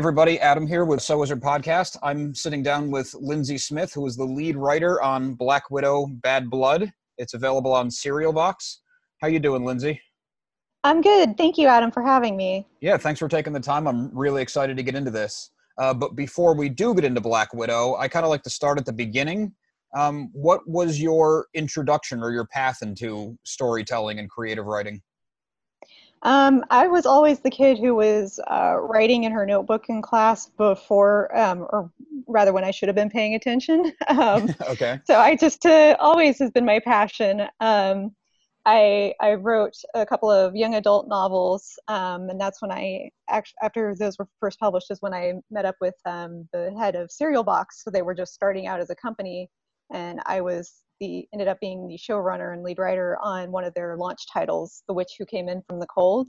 everybody. Adam here with So Wizard Podcast. I'm sitting down with Lindsay Smith, who is the lead writer on Black Widow Bad Blood. It's available on Serial Box. How you doing, Lindsay? I'm good. Thank you, Adam, for having me. Yeah, thanks for taking the time. I'm really excited to get into this. Uh, but before we do get into Black Widow, I kind of like to start at the beginning. Um, what was your introduction or your path into storytelling and creative writing? Um, I was always the kid who was uh, writing in her notebook in class before, um, or rather, when I should have been paying attention. um, okay. So I just uh, always has been my passion. Um, I I wrote a couple of young adult novels, um, and that's when I actually after those were first published is when I met up with um, the head of Serial Box. So they were just starting out as a company, and I was the ended up being the showrunner and lead writer on one of their launch titles, The Witch Who Came In from the Cold.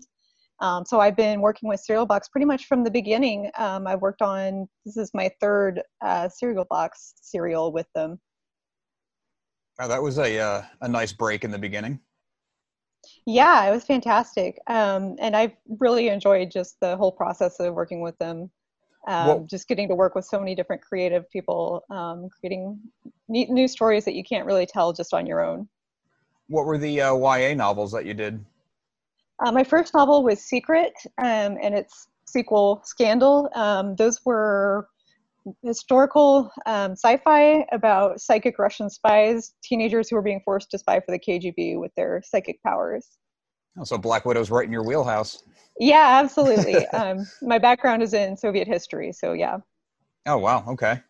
Um, so I've been working with Serial Box pretty much from the beginning. Um, I've worked on this is my third uh, Serial Box serial with them. Oh, that was a uh, a nice break in the beginning. Yeah, it was fantastic, um, and I've really enjoyed just the whole process of working with them um, well, just getting to work with so many different creative people, um, creating neat new stories that you can't really tell just on your own. What were the uh, YA novels that you did? Uh, my first novel was Sekret, um, and its sequel, Skandal. Um, those were historical um, sci-fi about psychic Russian spies, teenagers who were being forced to spy for the KGB with their psychic powers. Oh, so Black Widow's right in your wheelhouse. Yeah, absolutely. um, my background is in Soviet history, so yeah. Oh wow, okay.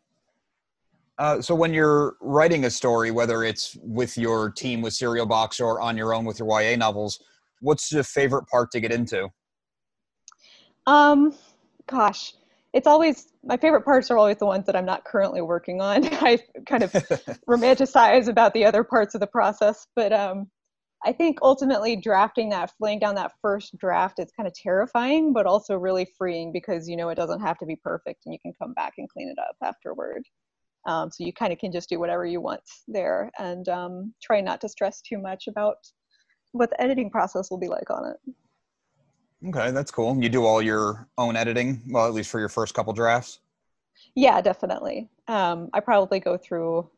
Uh, so when you're writing a story, whether it's with your team with Serial Box or on your own with your YA novels, what's your favorite part to get into? Um, gosh, it's always my favorite parts are always the ones that I'm not currently working on. I kind of romanticize about the other parts of the process, but um, I think ultimately drafting that, laying down that first draft, it's kind of terrifying, but also really freeing because you know it doesn't have to be perfect and you can come back and clean it up afterward. Um, so you kind of can just do whatever you want there and um, try not to stress too much about what the editing process will be like on it. Okay, that's cool. You do all your own editing, well, at least for your first couple drafts? Yeah, definitely. Um, I probably go through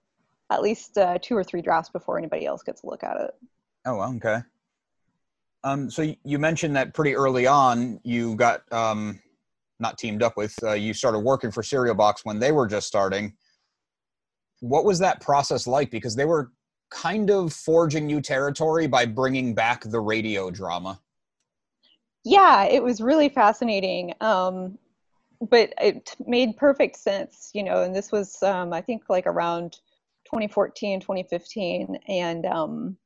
at least uh, two or three drafts before anybody else gets a look at it. Oh, okay. Um, so you mentioned that pretty early on you got um, not teamed up with. Uh, you started working for Serial Box when they were just starting. What was that process like? Because they were kind of forging new territory by bringing back the radio drama. Yeah, it was really fascinating. Um, but it made perfect sense, you know, and this was, um, I think, like around 2014, 2015. And um,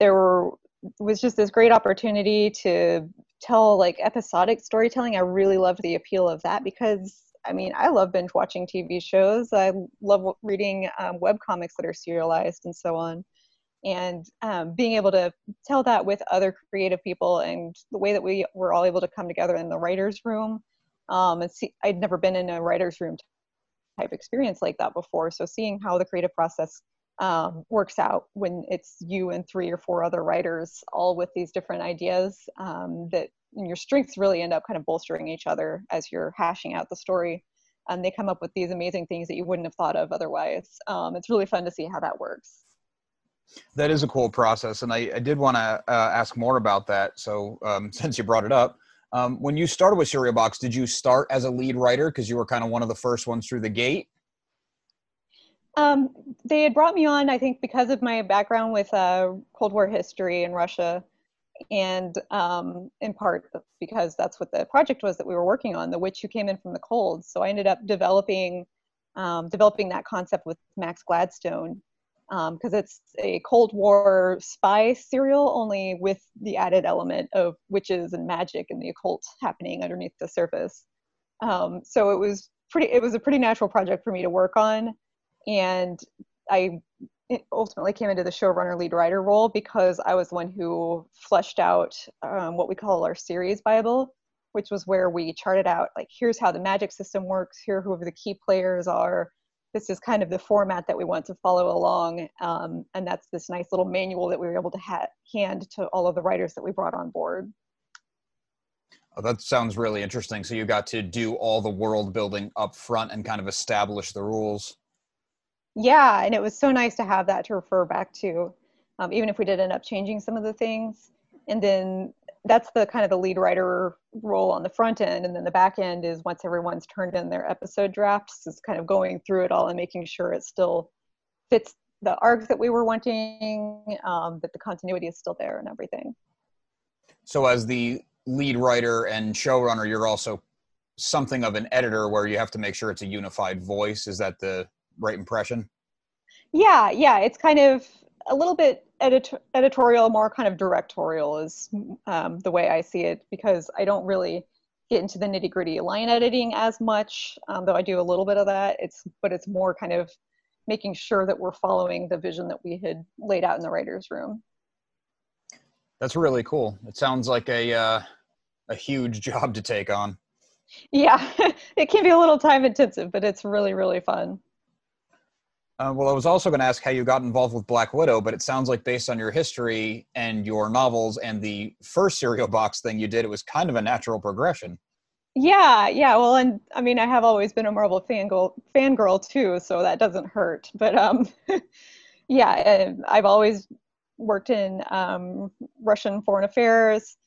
there were, was just this great opportunity to tell like episodic storytelling. I really loved the appeal of that because I mean, I love binge watching TV shows. I love reading um, web comics that are serialized and so on. And um, being able to tell that with other creative people and the way that we were all able to come together in the writer's room. Um, and see, I'd never been in a writer's room type experience like that before. So seeing how the creative process um, works out when it's you and three or four other writers all with these different ideas um, that your strengths really end up kind of bolstering each other as you're hashing out the story. And they come up with these amazing things that you wouldn't have thought of otherwise. Um, it's really fun to see how that works. That is a cool process and i, I did want to uh, ask more about that. So um, since you brought it up um, when you started with serial box did you start as a lead writer? Because you were kind of one of the first ones through the gate um, they had brought me on, I think, because of my background with uh, Cold War history in Russia, and um, in part because that's what the project was that we were working on, the witch who came in from the cold. So I ended up developing um, developing that concept with Max Gladstone because um, it's a Cold War spy serial, only with the added element of witches and magic and the occult happening underneath the surface. Um, so it was pretty. It was a pretty natural project for me to work on and I ultimately came into the showrunner lead writer role because I was the one who fleshed out um, what we call our series Bible, which was where we charted out like here's how the magic system works, here who the key players are. This is kind of the format that we want to follow along, um, and that's this nice little manual that we were able to ha- hand to all of the writers that we brought on board. Oh, that sounds really interesting. So you got to do all the world building up front and kind of establish the rules. Yeah, and it was so nice to have that to refer back to, um, even if we did end up changing some of the things. And then that's the kind of the lead writer role on the front end, and then the back end is once everyone's turned in their episode drafts, is kind of going through it all and making sure it still fits the arc that we were wanting, um, that the continuity is still there and everything. So, as the lead writer and showrunner, you're also something of an editor where you have to make sure it's a unified voice. Is that the right impression? Yeah, yeah. It's kind of a little bit edit- editorial, more kind of directorial is um, the way I see it because I don't really get into the nitty gritty line editing as much, um, though I do a little bit of that. It's but it's more kind of making sure that we're following the vision that we had laid out in the writers' room. That's really cool. It sounds like a uh, a huge job to take on. Yeah, it can be a little time intensive, but it's really really fun. Uh, well, I was also going to ask how you got involved with Black Widow, but it sounds like based on your history and your novels and the first Serial Box thing you did, it was kind of a natural progression. Yeah, yeah. Well, and I mean, I have always been a Marvel fangirl, fangirl too, so that doesn't hurt. But um, yeah, I've always worked in um, Russian foreign affairs,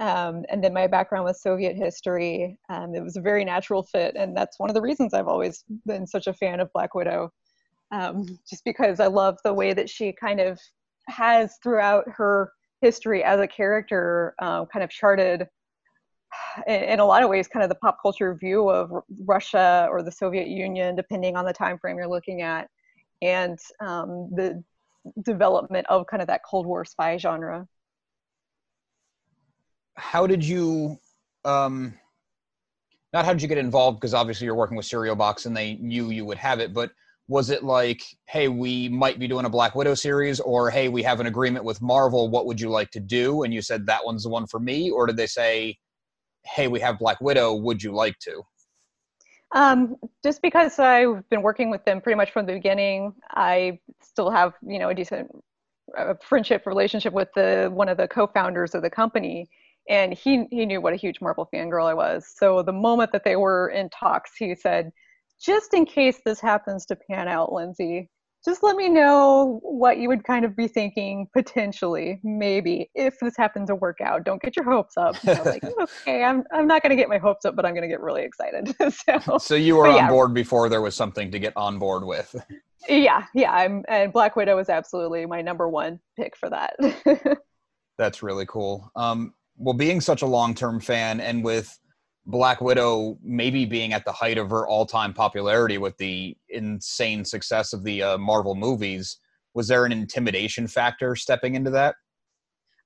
um, and then my background was Soviet history. Um, it was a very natural fit, and that's one of the reasons I've always been such a fan of Black Widow um, just because I love the way that she kind of has throughout her history as a character um, kind of charted in, in, a lot of ways kind of the pop culture view of Russia or the Soviet Union depending on the time frame you're looking at and um, the development of kind of that Cold War spy genre. How did you um, not how did you get involved because obviously you're working with Serial Box and they knew you would have it but was it like hey we might be doing a black widow series or hey we have an agreement with marvel what would you like to do? And you said that one's the one for me? Or did they say hey we have black widow would you like to? Um, just because i've been working with them pretty much from the beginning i still have you know a decent uh, friendship relationship with the one of the co-founders of the company. And he he knew what a huge marvel fangirl i was. So the moment that they were in talks he said just in case this happens to pan out, Lindsay, just let me know what you would kind of be thinking potentially, maybe, if this happened to work out. Don't get your hopes up. like, okay, I'm, I'm not going to get my hopes up, but I'm going to get really excited. so, so you were on yeah. board before there was something to get on board with. yeah, yeah. I'm, and Black Widow was absolutely my number one pick for that. That's really cool. Um, well, being such a long term fan and with Black Widow maybe being at the height of her all-time popularity with the insane success of the uh, Marvel movies. Was there an intimidation factor stepping into that?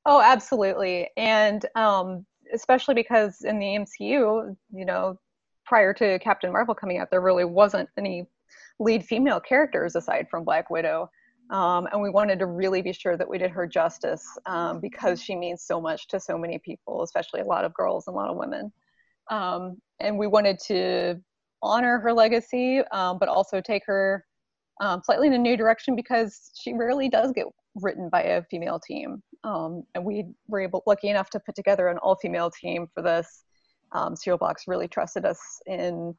Oh, absolutely, and um, especially because in the MCU, you know, prior to Captain Marvel coming out, there really wasn't any lead female characters aside from Black Widow. Um, and we wanted to really be sure that we did her justice um, because she means so much to so many people, especially a lot of girls and a lot of women. Um, and we wanted to honor her legacy, um, but also take her um, slightly in a new direction because she rarely does get written by a female team. Um, and we were able, lucky enough to put together an all-female team for this. Um, Box really trusted us in.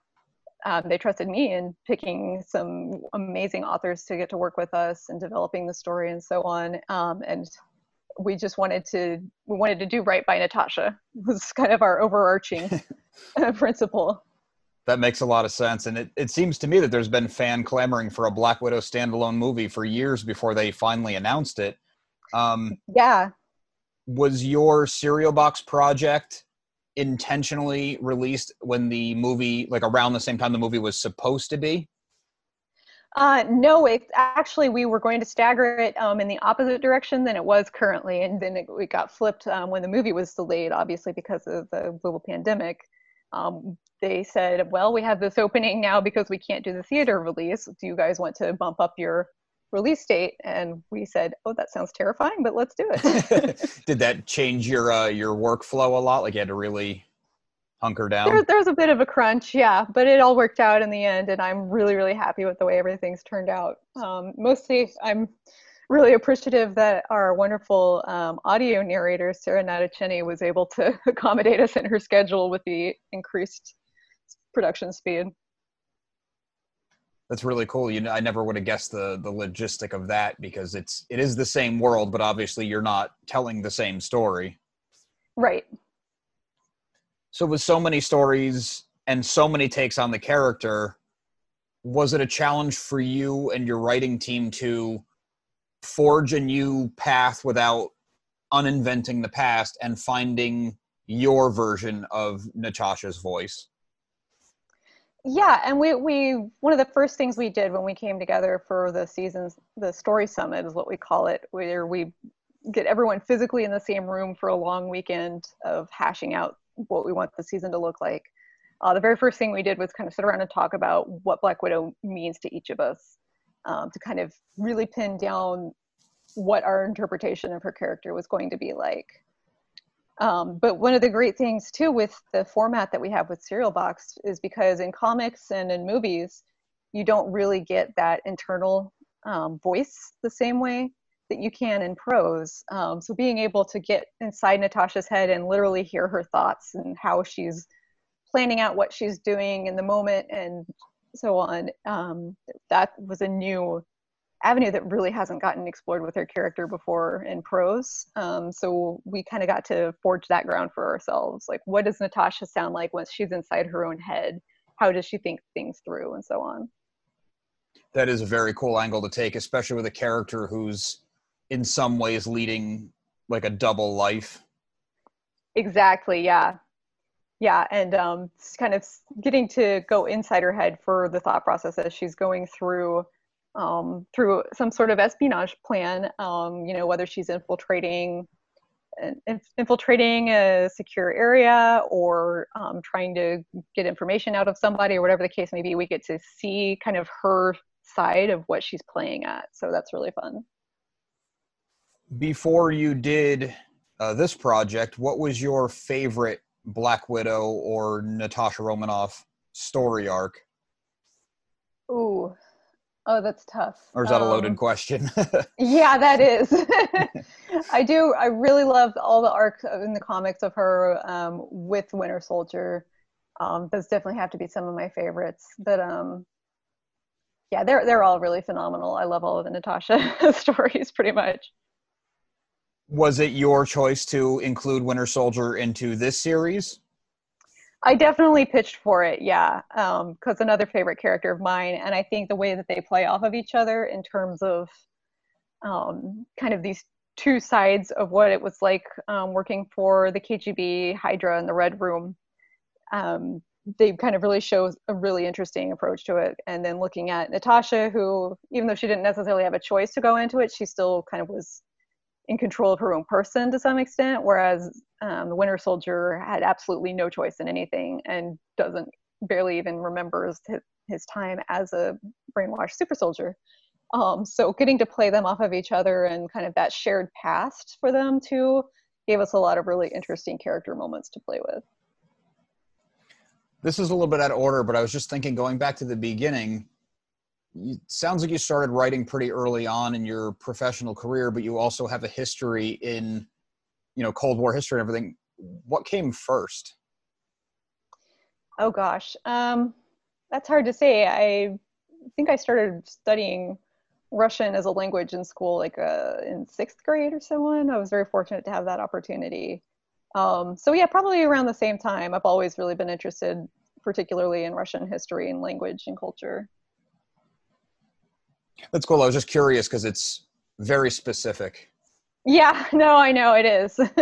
Um, they trusted me in picking some amazing authors to get to work with us and developing the story and so on. Um, and we just wanted to we wanted to do right by Natasha was kind of our overarching principle. That makes a lot of sense, and it, it seems to me that there's been fan clamoring for a Black Widow standalone movie for years before they finally announced it. Um, yeah. Was your Serial Box project intentionally released when the movie, like around the same time the movie was supposed to be? Uh, no, it actually we were going to stagger it um, in the opposite direction than it was currently, and then it, it got flipped um, when the movie was delayed, obviously because of the global pandemic. Um, they said, "Well, we have this opening now because we can't do the theater release. Do you guys want to bump up your release date?" And we said, "Oh, that sounds terrifying, but let's do it." Did that change your uh, your workflow a lot? Like you had to really hunker down? There, there's a bit of a crunch, yeah, but it all worked out in the end, and I'm really, really happy with the way everything's turned out. Um, mostly, I'm really appreciative that our wonderful um, audio narrator, Sarah Natochenny, was able to accommodate us in her schedule with the increased production speed. That's really cool. You know, I never would have guessed the the logistic of that because it's it is the same world, but obviously you're not telling the same story. Right. So with so many stories and so many takes on the character, was it a challenge for you and your writing team to forge a new path without uninventing the past and finding your version of Natasha's voice? Yeah, and we we one of the first things we did when we came together for the seasons, the story summit is what we call it, where we get everyone physically in the same room for a long weekend of hashing out what we want the season to look like. Uh, the very first thing we did was kind of sit around and talk about what Black Widow means to each of us, um, to kind of really pin down what our interpretation of her character was going to be like. Um, but one of the great things too with the format that we have with Serial Box is because in comics and in movies, you don't really get that internal um, voice the same way that you can in prose. Um, so being able to get inside Natasha's head and literally hear her thoughts and how she's planning out what she's doing in the moment and so on, um, that was a new avenue that really hasn't gotten explored with her character before in prose. Um, so we kind of got to forge that ground for ourselves. Like, what does Natasha sound like once she's inside her own head? How does she think things through, and so on? That is a very cool angle to take, especially with a character who's in some ways leading like a double life. Exactly. Yeah. Yeah, and um, kind of getting to go inside her head for the thought process as she's going through um, through some sort of espionage plan. Um, you know, whether she's infiltrating infiltrating a secure area or um, trying to get information out of somebody or whatever the case may be, we get to see kind of her side of what she's playing at. So that's really fun. Before you did uh, this project, what was your favorite Black Widow or Natasha Romanoff story arc? Ooh, Oh, that's tough. Or is that um, a loaded um, question? yeah, that is. I do. I really love all the arcs in the comics of her um, with Winter Soldier. Um, those definitely have to be some of my favorites. But um, yeah, they're they're all really phenomenal. I love all of the Natasha stories, pretty much. Was it your choice to include Winter Soldier into this series? I definitely pitched for it, yeah, because um, another favorite character of mine, and I think the way that they play off of each other in terms of um, kind of these two sides of what it was like um, working for the KGB, Hydra, and the Red Room. Um, they kind of really show a really interesting approach to it. And then looking at Natasha, who, even though she didn't necessarily have a choice to go into it, she still kind of was in control of her own person to some extent, whereas um, the Winter Soldier had absolutely no choice in anything and doesn't barely even remembers his, his time as a brainwashed super soldier. Um, so getting to play them off of each other and kind of that shared past for them too gave us a lot of really interesting character moments to play with. This is a little bit out of order, but I was just thinking going back to the beginning, it sounds like you started writing pretty early on in your professional career, but you also have a history in, you know, Cold War history and everything. What came first? Oh gosh, um, that's hard to say. I think I started studying Russian as a language in school, like uh, in sixth grade or so on. I was very fortunate to have that opportunity. Um, so yeah, probably around the same time. I've always really been interested, particularly in Russian history and language and culture. That's cool. I was just curious because it's very specific. Yeah, no, I know it is.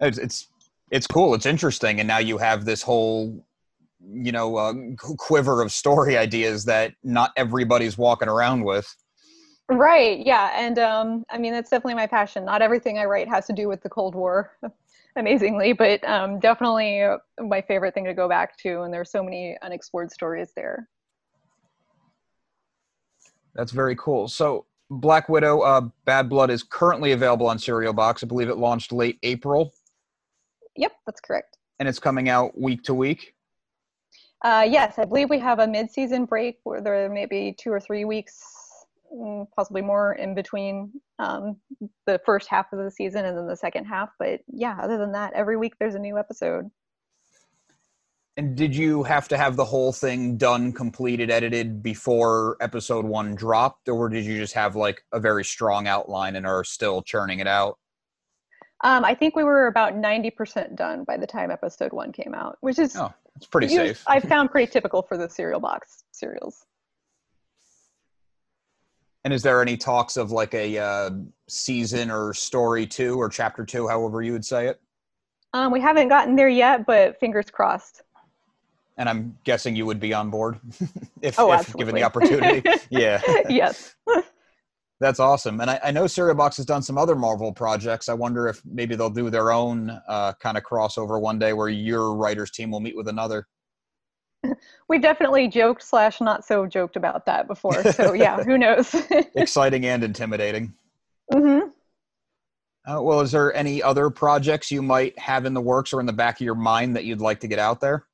it's, it's it's cool. It's interesting, and now you have this whole, you know, uh, quiver of story ideas that not everybody's walking around with. Right. Yeah, and um, I mean that's definitely my passion. Not everything I write has to do with the Cold War, amazingly, but um, definitely my favorite thing to go back to. And there's so many unexplored stories there. That's very cool. So Black Widow, uh, Bad Blood is currently available on Serial Box. I believe it launched late April. Yep, that's correct. And it's coming out week to week. Uh, yes, I believe we have a mid-season break where there may be two or three weeks mm, possibly more in between um, the first half of the season and then the second half. But yeah, other than that, every week there's a new episode. And did you have to have the whole thing done, completed, edited before episode one dropped, or did you just have like a very strong outline and are still churning it out? Um, I think we were about 90% done by the time episode one came out, which is oh, it's pretty safe. I found pretty typical for the Serial Box serials. And is there any talks of like a uh, season or story two or chapter two, however you would say it? Um, we haven't gotten there yet, but fingers crossed. And I'm guessing you would be on board if, oh, if given the opportunity. yeah. yes. That's awesome. And I, I, know Serial Box has done some other Marvel projects. I wonder if maybe they'll do their own uh, kind of crossover one day where your writers team will meet with another. We definitely joked slash not so joked about that before. So yeah, who knows? Exciting and intimidating. Mm-hmm. Uh, well, is there any other projects you might have in the works or in the back of your mind that you'd like to get out there?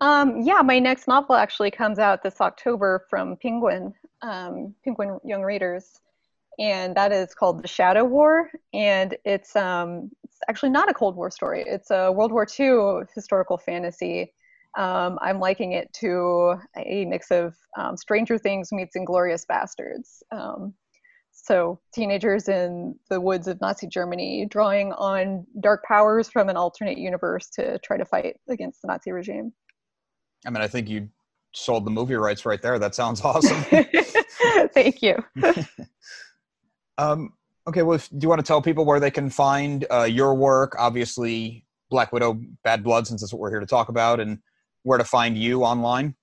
Um, yeah, my next novel actually comes out this October from Penguin, um, Penguin Young Readers, and that is called The Shadow War. And it's, um, it's actually not a Cold War story, it's a World War II historical fantasy. Um, I'm liking it to a mix of um, Stranger Things meets Inglourious Basterds. Um, so teenagers in the woods of Nazi Germany drawing on dark powers from an alternate universe to try to fight against the Nazi regime. I mean, I think you sold the movie rights right there. That sounds awesome. Thank you. um, okay, well, if, do you want to tell people where they can find uh, your work? Obviously, Black Widow, Bad Blood, since that's what we're here to talk about, and where to find you online.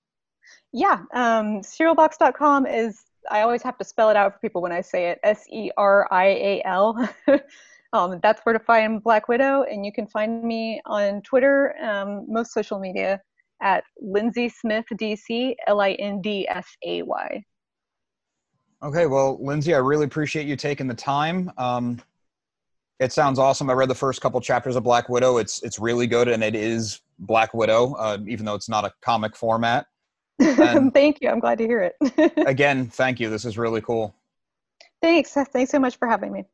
Yeah, um, serialbox.com is. I always have to spell it out for people when I say it. S E R I A L. Um, that's where to find Black Widow, and you can find me on Twitter, um, most social media at Lindsay Smith DC, L I N D S A Y. Okay, well, Lindsay, I really appreciate you taking the time. Um, it sounds awesome. I read the first couple chapters of Black Widow. It's it's really good, and it is Black Widow, uh, even though it's not a comic format. thank you. I'm glad to hear it. again, thank you. This is really cool. Thanks. Thanks so much for having me.